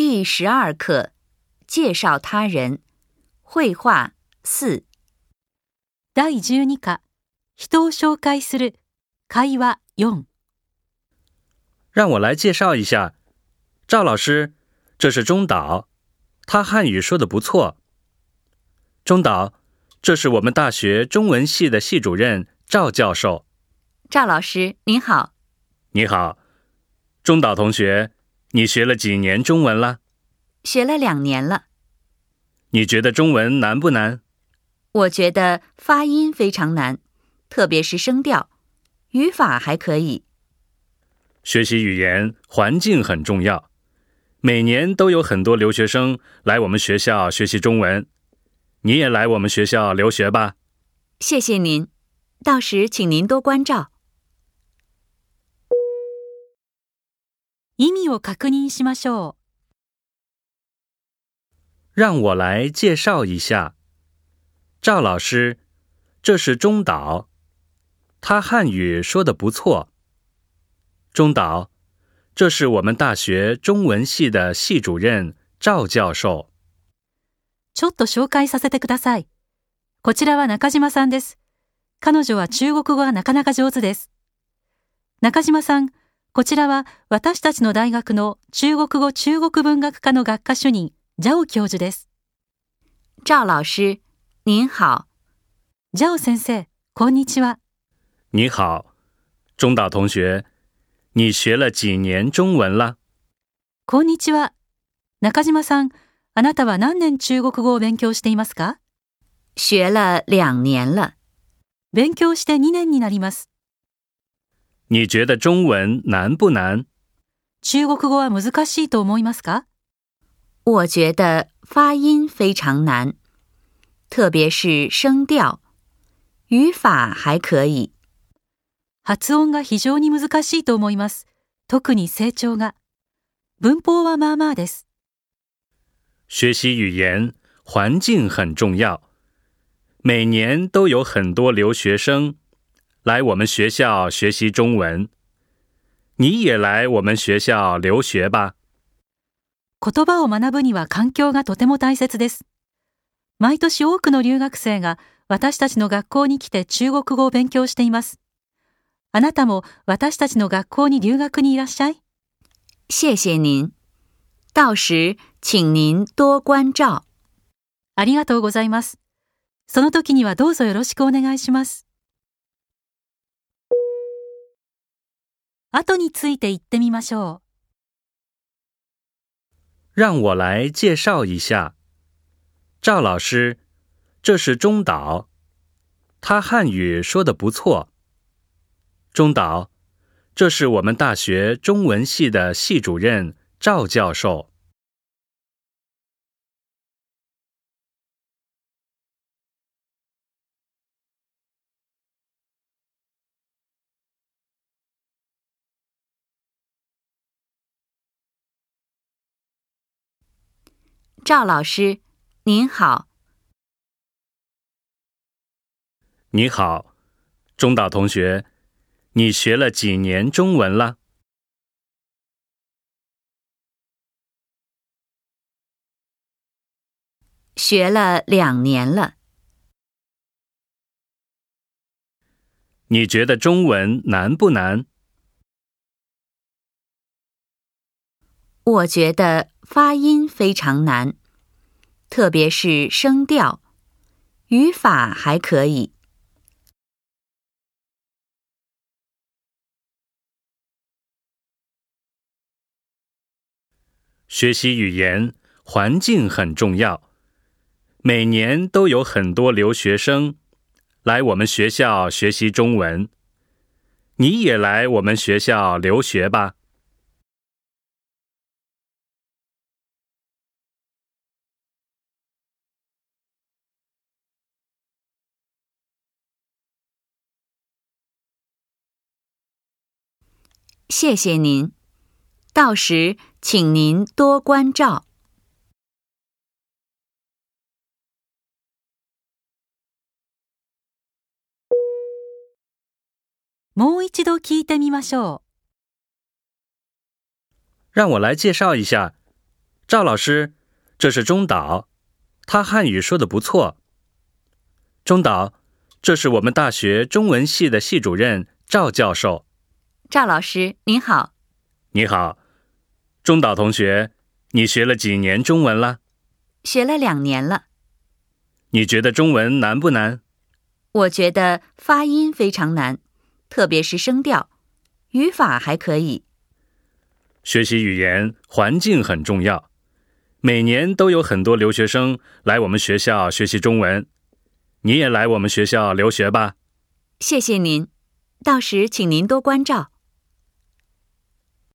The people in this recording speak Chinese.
第十二课，介绍他人，绘画四。第十二课，人を紹介する会話四。让我来介绍一下赵老师，这是中岛，他汉语说的不错。中岛，这是我们大学中文系的系主任赵教授。赵老师，您好。你好，中岛同学。你学了几年中文了？学了两年了。你觉得中文难不难？我觉得发音非常难，特别是声调，语法还可以。学习语言环境很重要。每年都有很多留学生来我们学校学习中文。你也来我们学校留学吧。谢谢您，到时请您多关照。意味を確認しましょう。让我来介绍一下。赵老师，这是中岛，他汉语说得不错。中岛，这是我们大学中文系的系主任赵教授。ちょっと紹介させてください。こちらは中島さんです。彼女は中国語がなかなか上手です。中島さん、こちらは私たちの大学の中国語中国文学科の学科主任、ジャオ教授です。ジャオ老师、您好。ジャオ先生、こんにちは。你好。中岛同学、你学了几年中文了こんにちは。中島さん、あなたは何年中国語を勉強していますか学了两年了。勉強して2年になります。你觉得中文难不难？我觉得发音非常难，特别是声调，语法还可以。学习语言环境很重要，每年都有很多留学生。来我们学校学习中文。你也来我们学校留学吧。言葉を学ぶには環境がとても大切です。毎年多くの留学生が私たちの学校に来て中国語を勉強しています。あなたも私たちの学校に留学にいらっしゃい。谢谢您。到时请您多关照。ありがとうございます。その時にはどうぞよろしくお願いします。后について言ってみましょう。让我来介绍一下赵老师，这是中岛，他汉语说的不错。中岛，这是我们大学中文系的系主任赵教授。赵老师，您好。你好，中岛同学，你学了几年中文了？学了两年了。你觉得中文难不难？我觉得。发音非常难，特别是声调，语法还可以。学习语言环境很重要。每年都有很多留学生来我们学校学习中文。你也来我们学校留学吧。谢谢您，到时请您多关照。もう一度聞いてみましょう。让我来介绍一下，赵老师，这是中岛，他汉语说的不错。中岛，这是我们大学中文系的系主任赵教授。赵老师，您好。你好，中岛同学，你学了几年中文了？学了两年了。你觉得中文难不难？我觉得发音非常难，特别是声调，语法还可以。学习语言环境很重要。每年都有很多留学生来我们学校学习中文。你也来我们学校留学吧。谢谢您，到时请您多关照。